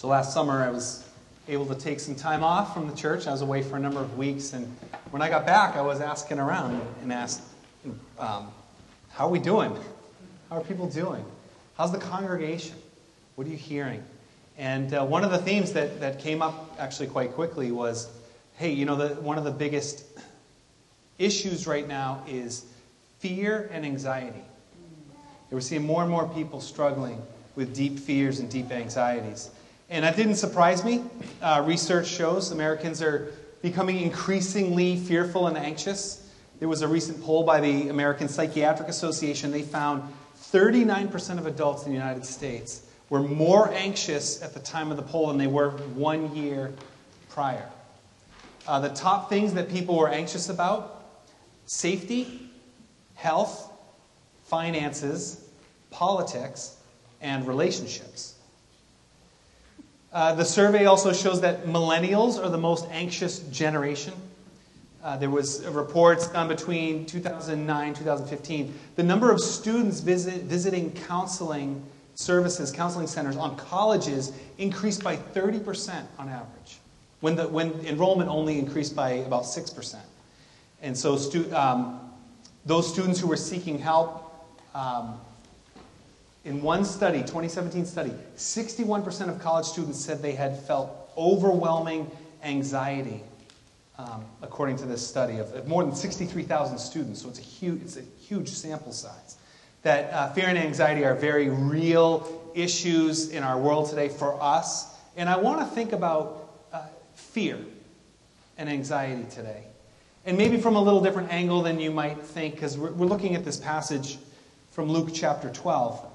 So last summer, I was able to take some time off from the church. I was away for a number of weeks, and when I got back, I was asking around and asked, um, "How are we doing? How are people doing? How's the congregation? What are you hearing?" And uh, one of the themes that, that came up actually quite quickly was, "Hey, you know, the, one of the biggest issues right now is fear and anxiety. We're seeing more and more people struggling with deep fears and deep anxieties." And that didn't surprise me. Uh, research shows Americans are becoming increasingly fearful and anxious. There was a recent poll by the American Psychiatric Association. They found 39% of adults in the United States were more anxious at the time of the poll than they were one year prior. Uh, the top things that people were anxious about safety, health, finances, politics, and relationships. Uh, the survey also shows that millennials are the most anxious generation. Uh, there was reports done between 2009 2015. The number of students visit, visiting counseling services, counseling centers on colleges increased by 30% on average, when, the, when enrollment only increased by about 6%. And so stu- um, those students who were seeking help um, in one study, 2017 study, 61% of college students said they had felt overwhelming anxiety, um, according to this study of, of more than 63,000 students. So it's a huge, it's a huge sample size. That uh, fear and anxiety are very real issues in our world today for us. And I want to think about uh, fear and anxiety today. And maybe from a little different angle than you might think, because we're, we're looking at this passage from Luke chapter 12.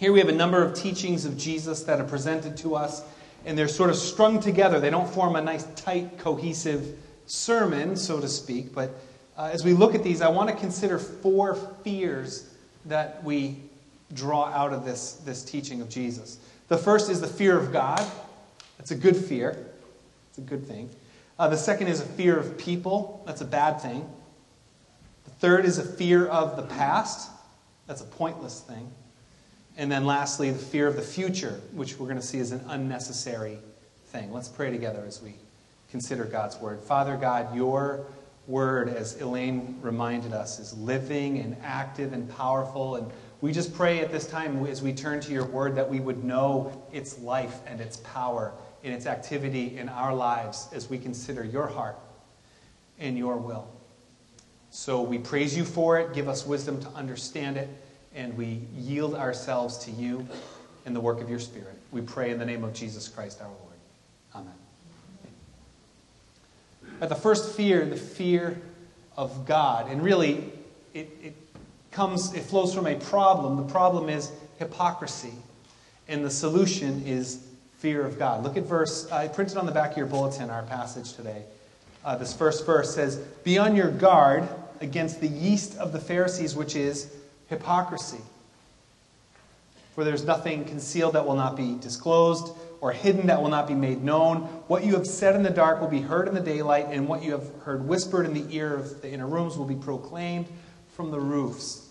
Here we have a number of teachings of Jesus that are presented to us, and they're sort of strung together. They don't form a nice, tight, cohesive sermon, so to speak. But uh, as we look at these, I want to consider four fears that we draw out of this, this teaching of Jesus. The first is the fear of God. That's a good fear, it's a good thing. Uh, the second is a fear of people. That's a bad thing. The third is a fear of the past. That's a pointless thing. And then lastly, the fear of the future, which we're going to see as an unnecessary thing. Let's pray together as we consider God's word. Father God, your word, as Elaine reminded us, is living and active and powerful. And we just pray at this time, as we turn to your word, that we would know its life and its power and its activity in our lives as we consider your heart and your will. So we praise you for it. Give us wisdom to understand it and we yield ourselves to you in the work of your Spirit. We pray in the name of Jesus Christ our Lord. Amen. At the first fear, the fear of God, and really it, it comes, it flows from a problem. The problem is hypocrisy, and the solution is fear of God. Look at verse, I printed on the back of your bulletin our passage today. Uh, this first verse says, Be on your guard against the yeast of the Pharisees, which is hypocrisy. For there's nothing concealed that will not be disclosed, or hidden that will not be made known. What you have said in the dark will be heard in the daylight, and what you have heard whispered in the ear of the inner rooms will be proclaimed from the roofs.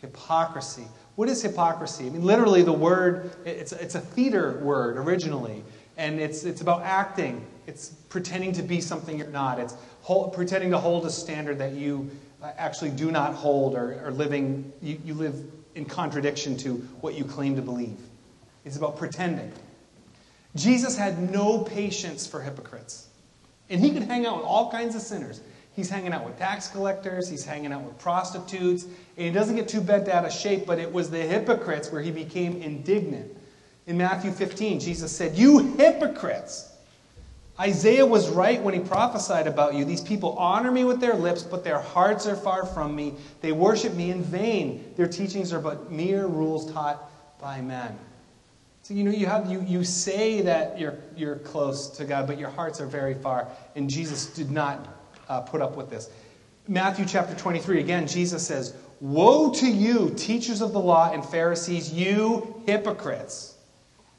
Hypocrisy. What is hypocrisy? I mean, literally, the word, it's, it's a theater word originally, and it's, it's about acting. It's pretending to be something you're not. It's hold, pretending to hold a standard that you actually do not hold or, living, you, you live in contradiction to what you claim to believe. It's about pretending. Jesus had no patience for hypocrites. And he could hang out with all kinds of sinners. He's hanging out with tax collectors, he's hanging out with prostitutes, and he doesn't get too bent out of shape, but it was the hypocrites where he became indignant. In Matthew 15, Jesus said, You hypocrites! Isaiah was right when he prophesied about you. These people honor me with their lips, but their hearts are far from me. They worship me in vain. Their teachings are but mere rules taught by men. So you know you have you you say that you're you're close to God, but your hearts are very far. And Jesus did not uh, put up with this. Matthew chapter 23, again, Jesus says, Woe to you, teachers of the law and Pharisees, you hypocrites!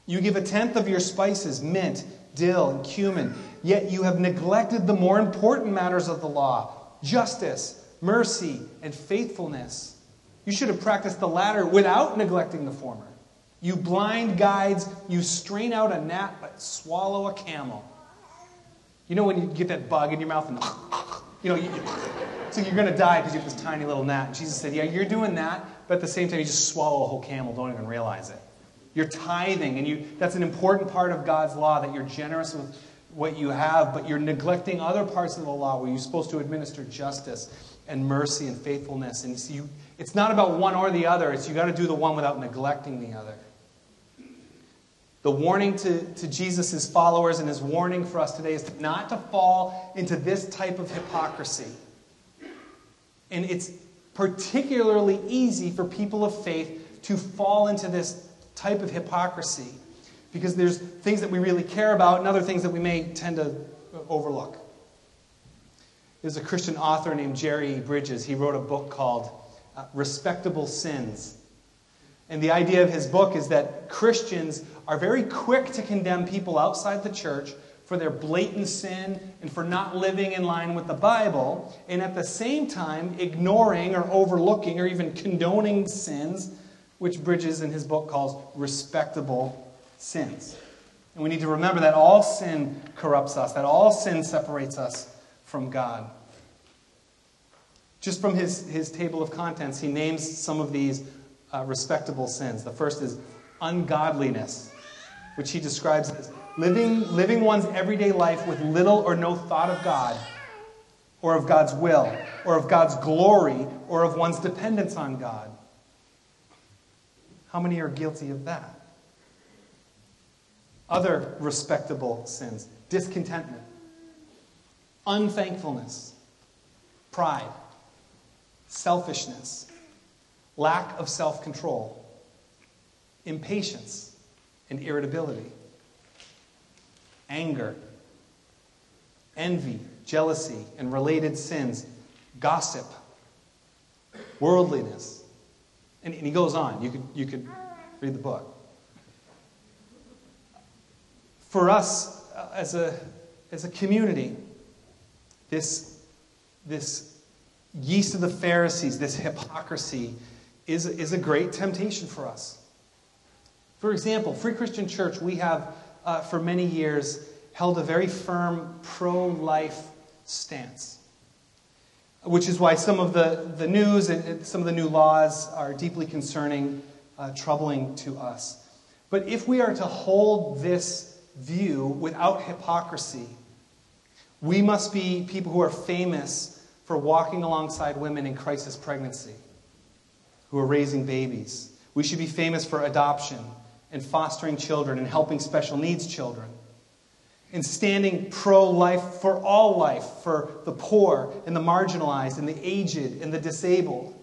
You give a tenth of your spices, mint dill, and cumin. Yet you have neglected the more important matters of the law justice, mercy, and faithfulness. You should have practiced the latter without neglecting the former. You blind guides, you strain out a gnat but swallow a camel. You know when you get that bug in your mouth and, you know, you, so you're going to die because you have this tiny little gnat. And Jesus said, Yeah, you're doing that, but at the same time, you just swallow a whole camel, don't even realize it. You're tithing, and you, that's an important part of God's law that you're generous with what you have, but you're neglecting other parts of the law where you're supposed to administer justice and mercy and faithfulness. And so you, it's not about one or the other, it's you got to do the one without neglecting the other. The warning to, to Jesus' followers and his warning for us today is not to fall into this type of hypocrisy. And it's particularly easy for people of faith to fall into this type of hypocrisy because there's things that we really care about and other things that we may tend to overlook. There's a Christian author named Jerry Bridges. He wrote a book called uh, Respectable Sins. And the idea of his book is that Christians are very quick to condemn people outside the church for their blatant sin and for not living in line with the Bible, and at the same time ignoring or overlooking or even condoning sins, which Bridges in his book calls respectable sins. And we need to remember that all sin corrupts us, that all sin separates us from God. Just from his, his table of contents, he names some of these uh, respectable sins. The first is ungodliness, which he describes as living, living one's everyday life with little or no thought of God, or of God's will, or of God's glory, or of one's dependence on God. How many are guilty of that? Other respectable sins. Discontentment, unthankfulness, pride, selfishness, lack of self control, impatience, and irritability, anger, envy, jealousy, and related sins, gossip, worldliness. And, and he goes on. You could, you could read the book. For us, uh, as a, as a community, this, this yeast of the Pharisees, this hypocrisy, is, is a great temptation for us. For example, Free Christian Church, we have uh, for many years held a very firm pro life stance, which is why some of the, the news and some of the new laws are deeply concerning, uh, troubling to us. But if we are to hold this view without hypocrisy, we must be people who are famous for walking alongside women in crisis pregnancy, who are raising babies. We should be famous for adoption and fostering children and helping special needs children. And standing pro life for all life, for the poor and the marginalized and the aged and the disabled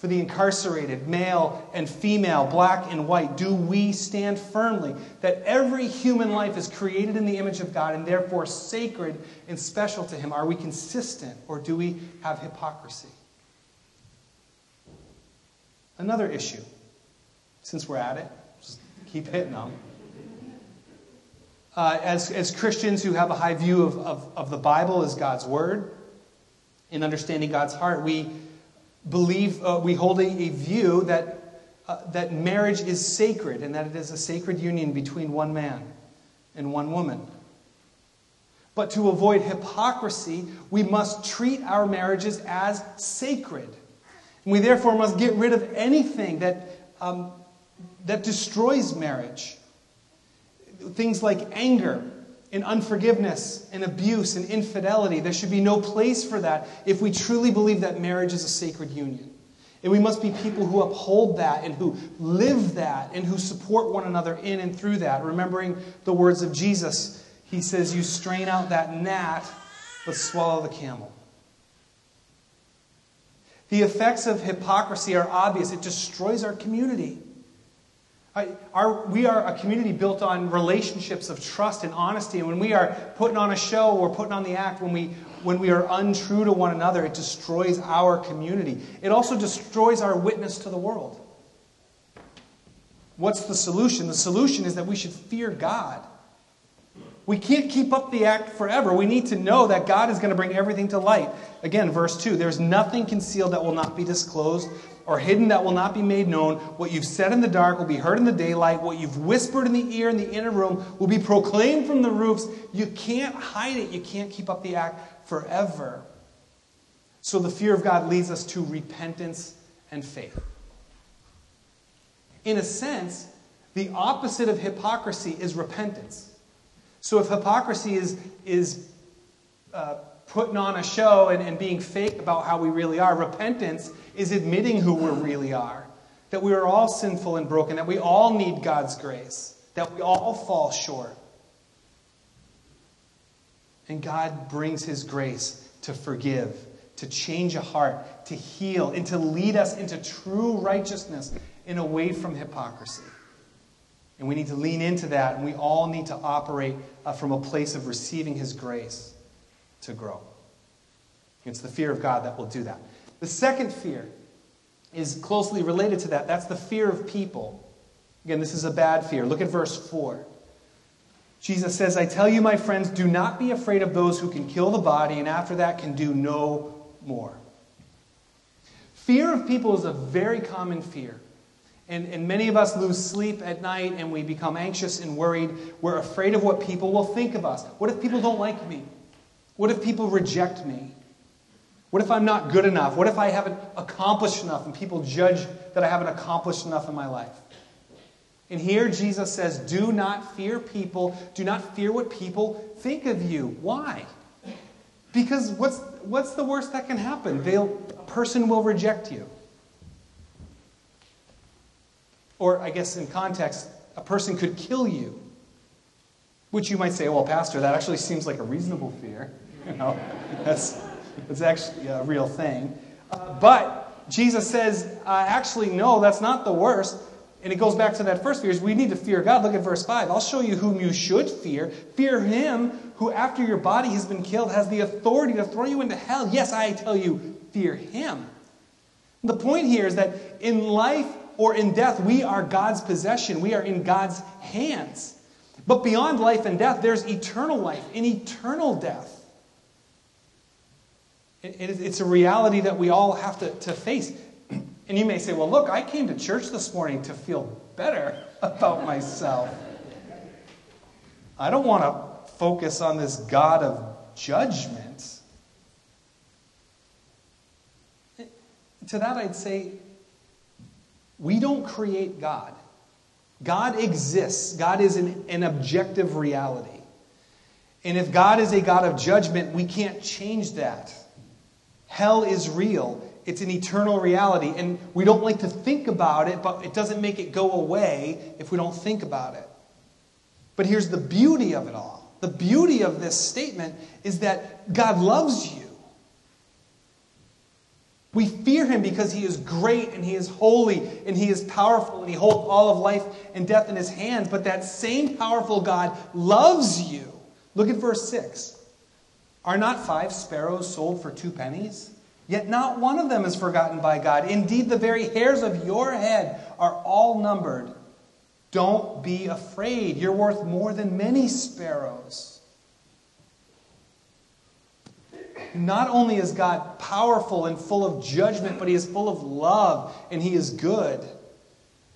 for the incarcerated, male and female, black and white, do we stand firmly that every human life is created in the image of God and therefore sacred and special to Him? Are we consistent or do we have hypocrisy? Another issue, since we're at it, just keep hitting them. Uh, as, as Christians who have a high view of, of, of the Bible as God's Word, in understanding God's heart, we believe, uh, we hold a, a view that, uh, that marriage is sacred and that it is a sacred union between one man and one woman. But to avoid hypocrisy, we must treat our marriages as sacred. And we therefore must get rid of anything that, um, that destroys marriage. Things like anger and unforgiveness and abuse and infidelity. There should be no place for that if we truly believe that marriage is a sacred union. And we must be people who uphold that and who live that and who support one another in and through that. Remembering the words of Jesus, he says, You strain out that gnat, but swallow the camel. The effects of hypocrisy are obvious, it destroys our community. Our, we are a community built on relationships of trust and honesty. And when we are putting on a show or putting on the act, when we, when we are untrue to one another, it destroys our community. It also destroys our witness to the world. What's the solution? The solution is that we should fear God We can't keep up the act forever. We need to know that God is going to bring everything to light. Again, verse 2 there's nothing concealed that will not be disclosed, or hidden that will not be made known. What you've said in the dark will be heard in the daylight. What you've whispered in the ear in the inner room will be proclaimed from the roofs. You can't hide it. You can't keep up the act forever. So the fear of God leads us to repentance and faith. In a sense, the opposite of hypocrisy is repentance. So if hypocrisy is, is uh, putting on a show and, and being fake about how we really are, repentance is admitting who we really are. That we are all sinful and broken, that we all need God's grace, that we all fall short. And God brings His grace to forgive, to change a heart, to heal, and to lead us into true righteousness and away from hypocrisy. And we need to lean into that, and we all need to operate uh, from a place of receiving His grace to grow. It's the fear of God that will do that. The second fear is closely related to that. That's the fear of people. Again, this is a bad fear. Look at verse 4. Jesus says, I tell you, my friends, do not be afraid of those who can kill the body and after that can do no more. Fear of people is a very common fear. And, and many of us lose sleep at night and we become anxious and worried. We're afraid of what people will think of us. What if people don't like me? What if people reject me? What if I'm not good enough? What if I haven't accomplished enough and people judge that I haven't accomplished enough in my life? And here Jesus says, Do not fear people. Do not fear what people think of you. Why? Because what's, what's the worst that can happen? They'll, a person will reject you. Or, I guess in context, a person could kill you. Which you might say, well, Pastor, that actually seems like a reasonable fear. You know, that's, that's actually a real thing. Uh, but Jesus says, uh, actually, no, that's not the worst. And it goes back to that first fear is we need to fear God. Look at verse 5. I'll show you whom you should fear. Fear him who, after your body has been killed, has the authority to throw you into hell. Yes, I tell you, fear him. The point here is that in life or in death, we are God's possession. We are in God's hands. But beyond life and death, there's eternal life and eternal death. It's a reality that we all have to, to face. And you may say, well, look, I came to church this morning to feel better about myself. I don't want to focus on this God of judgment. To that, I'd say, we don't create God. God exists. God is an, an objective reality. And if God is a God of judgment, we can't change that. Hell is real. It's an eternal reality. And we don't like to think about it, but it doesn't make it go away if we don't think about it. But here's the beauty of it all the beauty of this statement is that God loves you. We fear him because he is great and he is holy and he is powerful and he holds all of life and death in his hands. But that same powerful God loves you. Look at verse 6. Are not five sparrows sold for two pennies? Yet not one of them is forgotten by God. Indeed, the very hairs of your head are all numbered. Don't be afraid. You're worth more than many sparrows. Not only is God powerful and full of judgment, but He is full of love and He is good.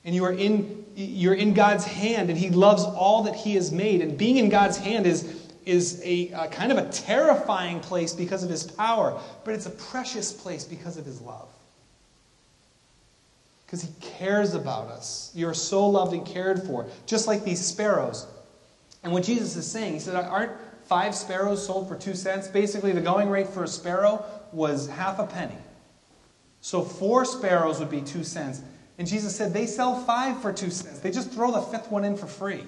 And you are in, you're in God's hand and He loves all that He has made. And being in God's hand is, is a, a kind of a terrifying place because of His power, but it's a precious place because of His love. Because He cares about us. You're so loved and cared for, just like these sparrows. And what Jesus is saying, He said, Aren't five sparrows sold for two cents. Basically, the going rate for a sparrow was half a penny. So four sparrows would be two cents. And Jesus said, they sell five for two cents. They just throw the fifth one in for free.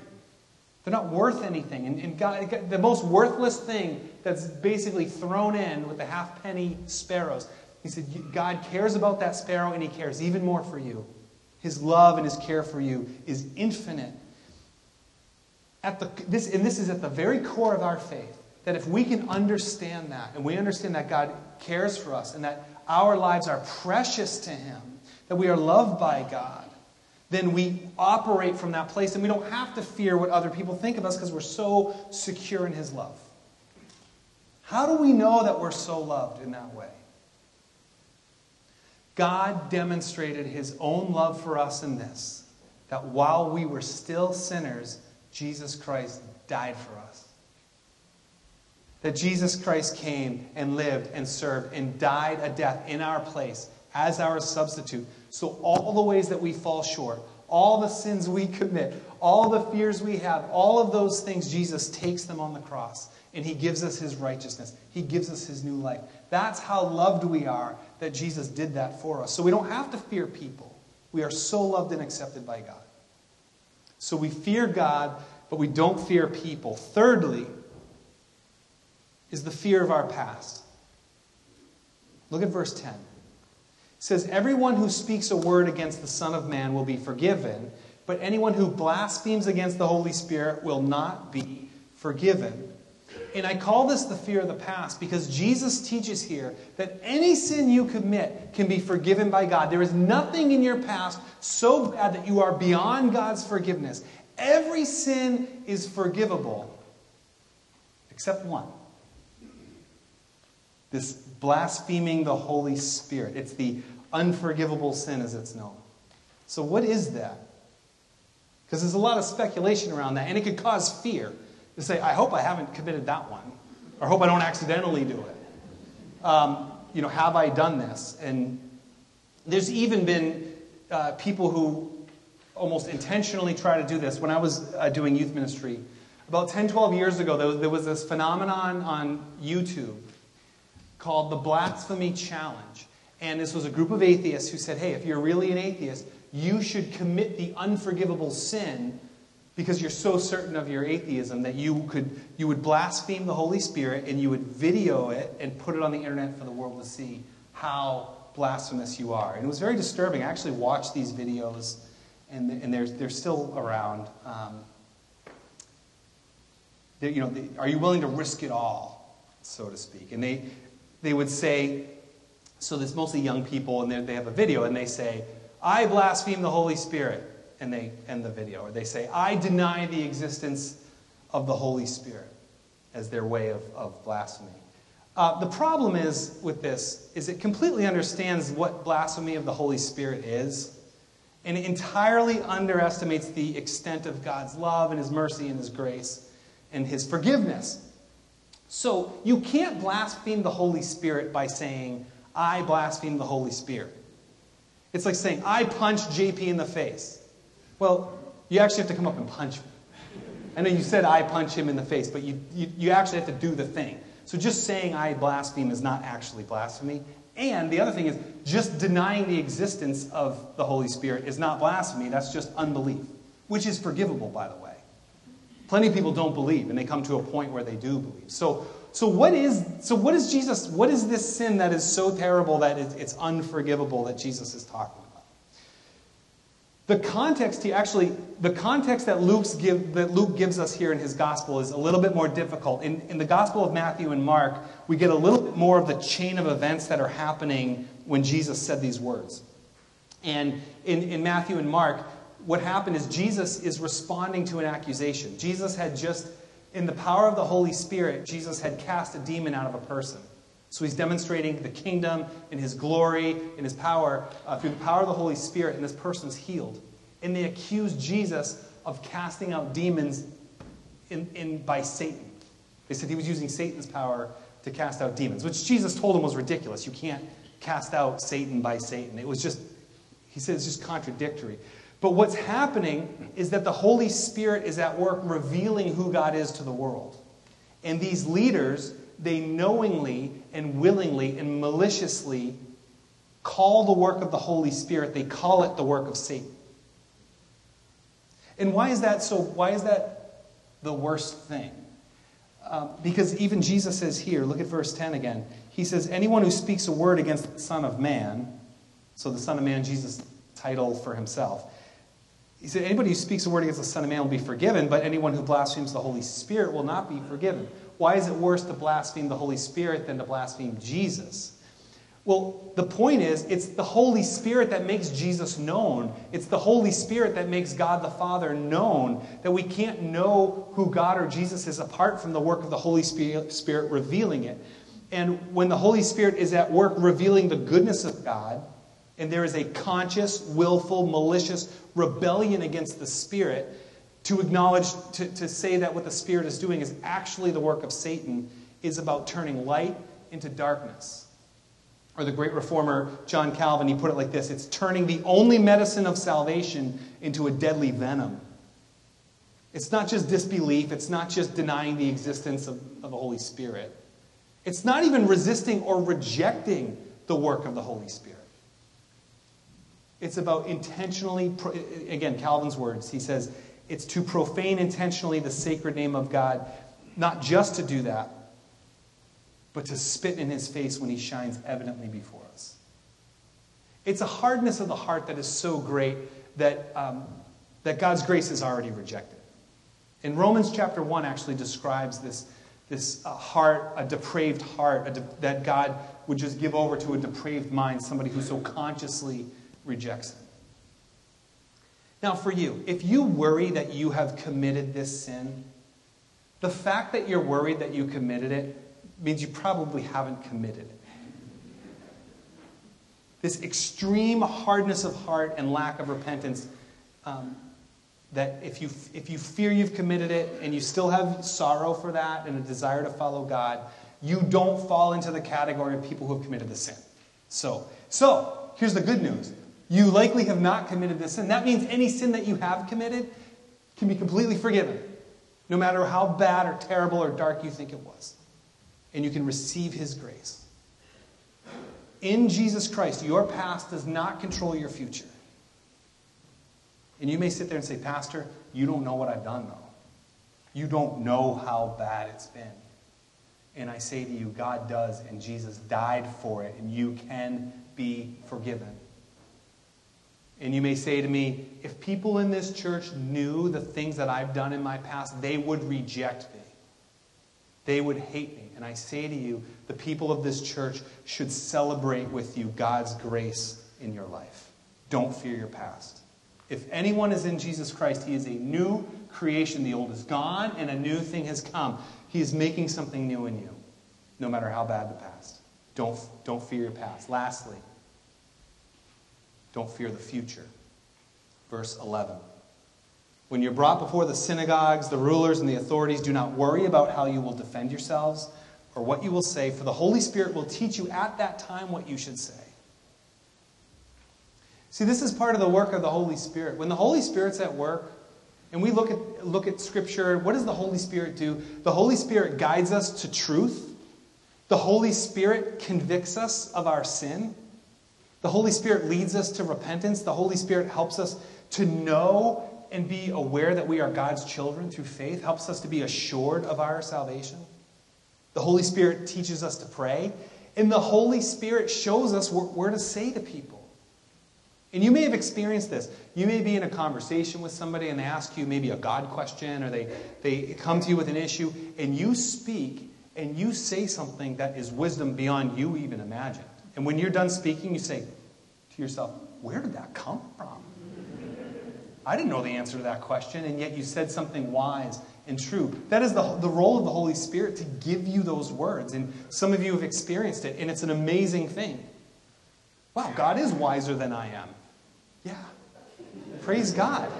They're not worth anything. And, and God, the most worthless thing that's basically thrown in with the half penny sparrows. He said, God cares about that sparrow and he cares even more for you. His love and his care for you is infinite at the, this, and this is at the very core of our faith, that if we can understand that, and we understand that God cares for us, and that our lives are precious to Him, that we are loved by God, then we operate from that place and we don't have to fear what other people think of us because we're so secure in His love. How do we know that we're so loved in that way? God demonstrated His own love for us in this that while we were still sinners, Jesus Christ died for us. That Jesus Christ came and lived and served and died a death in our place as our substitute. So, all the ways that we fall short, all the sins we commit, all the fears we have, all of those things, Jesus takes them on the cross and he gives us his righteousness. He gives us his new life. That's how loved we are that Jesus did that for us. So, we don't have to fear people. We are so loved and accepted by God. So, we fear God, but we don't fear people. Thirdly, is the fear of our past. Look at verse 10 It says, Everyone who speaks a word against the Son of Man will be forgiven, but anyone who blasphemes against the Holy Spirit will not be forgiven. And I call this the fear of the past because Jesus teaches here that any sin you commit can be forgiven by God. There is nothing in your past so bad that you are beyond God's forgiveness. Every sin is forgivable except one this blaspheming the Holy Spirit. It's the unforgivable sin as it's known. So, what is that? Because there's a lot of speculation around that, and it could cause fear. To say, I hope I haven't committed that one, or hope I don't accidentally do it. Um, you know, have I done this? And there's even been uh, people who almost intentionally try to do this. When I was uh, doing youth ministry, about 10, 12 years ago, there there was this phenomenon on YouTube called the Blasphemy Challenge. And this was a group of atheists who said, hey, if you're really an atheist, you should commit the unforgivable sin because you're so certain of your atheism that you could you would blaspheme the Holy Spirit and you would video it and put it on the internet for the world to see how blasphemous you are. And it was very disturbing. I actually watched these videos, and, and they're, they're still around. Um, you know, they, are you willing to risk it all, so to speak? And they, they would say, so there's mostly young people, and they have a video, and they say, I blaspheme the Holy Spirit, and they end the video. Or they say, I deny the existence of the Holy Spirit as their way of, of blasphemy. Uh, the problem is with this is it completely understands what blasphemy of the Holy Spirit is, and it entirely underestimates the extent of God's love and His mercy and His grace and His forgiveness. So you can't blaspheme the Holy Spirit by saying, I blaspheme the Holy Spirit. It's like saying, I punched JP in the face. Well, you actually have to come up and punch me. I know you said I punch him in the face, but you, you, you actually have to do the thing. So just saying I blaspheme is not actually blasphemy. And the other thing is, just denying the existence of the Holy Spirit is not blasphemy, that's just unbelief, which is forgivable, by the way. Plenty of people don't believe, and they come to a point where they do believe. So, so what is so what is Jesus? What is this sin that is so terrible that it's unforgivable that Jesus is talking about? The context he actually the context that Luke's give that Luke gives us here in his gospel is a little bit more difficult. In, in the Gospel of Matthew and Mark, we get a little bit more of the chain of events that are happening when Jesus said these words. And in, in Matthew and Mark, what happened is Jesus is responding to an accusation. Jesus had just, in the power of the Holy Spirit, Jesus had cast a demon out of a person. So he's demonstrating the kingdom and his glory and his power uh, through the power of the Holy Spirit, and this person's healed. And they accuse Jesus of casting out demons in, in, by Satan. They said he was using Satan's power to cast out demons, which Jesus told them was ridiculous. You can't cast out Satan by Satan. It was just, he said it's just contradictory. But what's happening is that the Holy Spirit is at work revealing who God is to the world. And these leaders, they knowingly and willingly and maliciously call the work of the Holy Spirit, they call it the work of Satan. And why is that so? Why is that the worst thing? Um, because even Jesus says here, look at verse 10 again. He says, Anyone who speaks a word against the Son of Man, so the Son of Man, Jesus' title for himself, he said, Anybody who speaks a word against the Son of Man will be forgiven, but anyone who blasphemes the Holy Spirit will not be forgiven. Why is it worse to blaspheme the Holy Spirit than to blaspheme Jesus? Well, the point is, it's the Holy Spirit that makes Jesus known. It's the Holy Spirit that makes God the Father known. That we can't know who God or Jesus is apart from the work of the Holy Spirit revealing it. And when the Holy Spirit is at work revealing the goodness of God, and there is a conscious, willful, malicious rebellion against the Spirit, to acknowledge, to, to say that what the Spirit is doing is actually the work of Satan, is about turning light into darkness. Or the great reformer John Calvin, he put it like this it's turning the only medicine of salvation into a deadly venom. It's not just disbelief, it's not just denying the existence of, of the Holy Spirit. It's not even resisting or rejecting the work of the Holy Spirit. It's about intentionally, again, Calvin's words. He says, it's to profane intentionally the sacred name of God, not just to do that, but to spit in his face when he shines evidently before us. It's a hardness of the heart that is so great that, um, that God's grace is already rejected. In Romans chapter 1 actually describes this, this uh, heart, a depraved heart, a de- that God would just give over to a depraved mind, somebody who so consciously rejects him. Now, for you, if you worry that you have committed this sin, the fact that you're worried that you committed it means you probably haven't committed. It. This extreme hardness of heart and lack of repentance, um, that if you, if you fear you've committed it and you still have sorrow for that and a desire to follow God, you don't fall into the category of people who have committed the sin. So, so here's the good news. You likely have not committed this sin. That means any sin that you have committed can be completely forgiven, no matter how bad or terrible or dark you think it was and you can receive His grace. In Jesus Christ, your past does not control your future. And you may sit there and say, Pastor, you don't know what I've done, though. You don't know how bad it's been. And I say to you, God does, and Jesus died for it, and you can be forgiven. And you may say to me, if people in this church knew the things that I've done in my past, they would reject me. They would hate me. And I say to you, the people of this church should celebrate with you God's grace in your life. Don't fear your past. If anyone is in Jesus Christ, he is a new creation. The old is gone and a new thing has come. He is making something new in you, no matter how bad the past. Don't, don't fear your past. Lastly, don't fear the future. Verse 11. When you're brought before the synagogues, the rulers, and the authorities, do not worry about how you will defend yourselves or what you will say, for the Holy Spirit will teach you at that time what you should say. See, this is part of the work of the Holy Spirit. When the Holy Spirit's at work, and we look at, look at Scripture, what does the Holy Spirit do? The Holy Spirit guides us to truth. The Holy Spirit convicts us of our sin. The Holy Spirit leads us to repentance. The Holy Spirit helps us to know and be aware that we are God's children through faith, helps us to be assured of our salvation. The Holy Spirit teaches us to pray, and the Holy Spirit shows us where to say to people. And you may have experienced this. You may be in a conversation with somebody and they ask you maybe a God question or they, they come to you with an issue and you speak and you say something that is wisdom beyond you even imagined. And when you're done speaking, you say to yourself, Where did that come from? I didn't know the answer to that question, and yet you said something wise and true. That is the, the role of the Holy Spirit to give you those words. And some of you have experienced it, and it's an amazing thing. Wow, God is wiser than I am. Yeah. Praise God.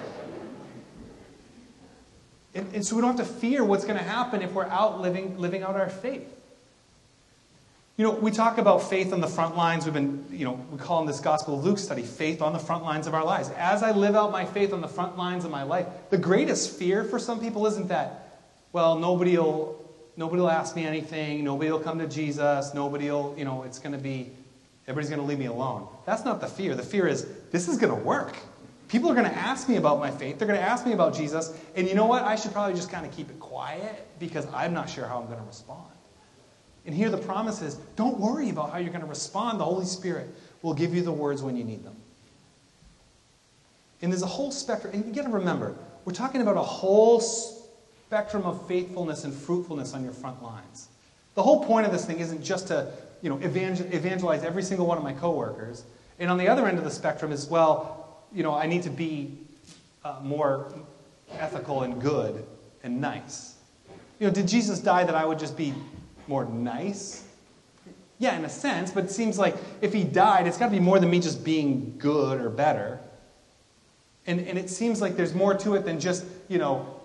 And, and so we don't have to fear what's going to happen if we're out living, living out our faith. You know, we talk about faith on the front lines. We've been, you know, we call in this Gospel Luke study faith on the front lines of our lives. As I live out my faith on the front lines of my life, the greatest fear for some people isn't that, well, nobody will, nobody will ask me anything, nobody will come to Jesus, nobody will, you know, it's going to be, everybody's going to leave me alone. That's not the fear. The fear is, this is going to work. People are going to ask me about my faith. They're going to ask me about Jesus. And you know what? I should probably just kind of keep it quiet because I'm not sure how I'm going to respond. And here the promise is don't worry about how you're going to respond. The Holy Spirit will give you the words when you need them. And there's a whole spectrum. And you got to remember, we're talking about a whole spectrum of faithfulness and fruitfulness on your front lines. The whole point of this thing isn't just to you know, evangel- evangelize every single one of my coworkers. And on the other end of the spectrum is, well, you know, I need to be uh, more ethical and good and nice. You know, did Jesus die that I would just be more nice? Yeah, in a sense, but it seems like if he died, it's got to be more than me just being good or better. And, and it seems like there's more to it than just, you know,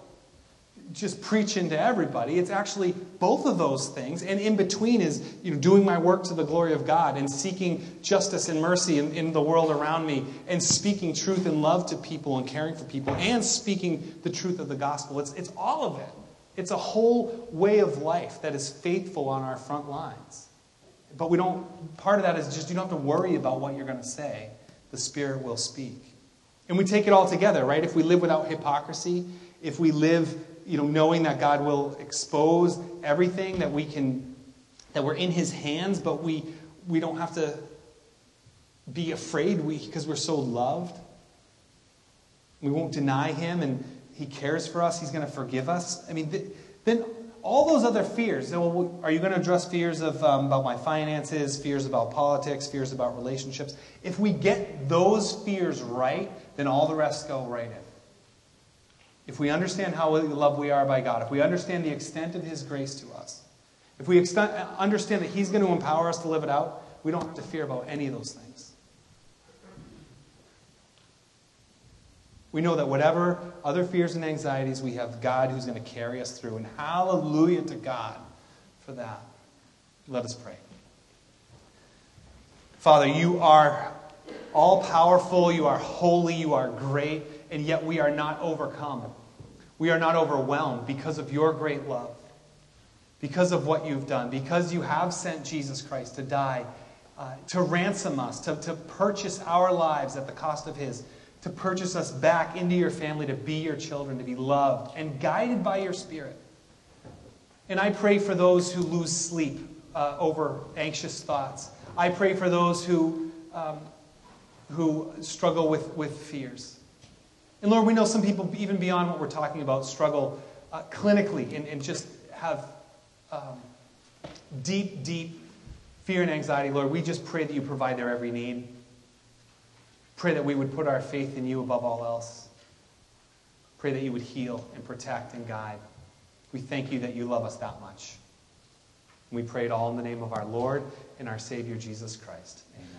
just preaching to everybody. It's actually both of those things. And in between is you know, doing my work to the glory of God and seeking justice and mercy in, in the world around me and speaking truth and love to people and caring for people and speaking the truth of the gospel. It's, it's all of it. It's a whole way of life that is faithful on our front lines. But we don't, part of that is just you don't have to worry about what you're going to say. The Spirit will speak. And we take it all together, right? If we live without hypocrisy, if we live you know, knowing that God will expose everything that we can, that we're in His hands, but we, we don't have to be afraid because we, are so loved. We won't deny Him and He cares for us. He's going to forgive us. I mean, th- then all those other fears. Well, are you going to address fears of, um, about my finances, fears about politics, fears about relationships? If we get those fears right, then all the rest go right in if we understand how loved we are by God, if we understand the extent of His grace to us, if we understand that He's going to empower us to live it out, we don't have to fear about any of those things. We know that whatever other fears and anxieties, we have God who's going to carry us through. And hallelujah to God for that. Let us pray. Father, you are all powerful, you are holy, you are great, and yet we are not overcome. We are not overwhelmed because of your great love, because of what you've done, because you have sent Jesus Christ to die, uh, to ransom us, to, to purchase our lives at the cost of His, to purchase us back into your family, to be your children, to be loved and guided by your Spirit. And I pray for those who lose sleep uh, over anxious thoughts. I pray for those who, um, who struggle with, with fears. And Lord, we know some people, even beyond what we're talking about, struggle uh, clinically and, and, just have um, deep, deep fear and anxiety. Lord, we just pray that you provide their every need. Pray that we would put our faith in you above all else. Pray that you would heal and protect and guide. We thank you that you love us that much. We pray it all in the name of our Lord and our Savior, Jesus Christ. Amen.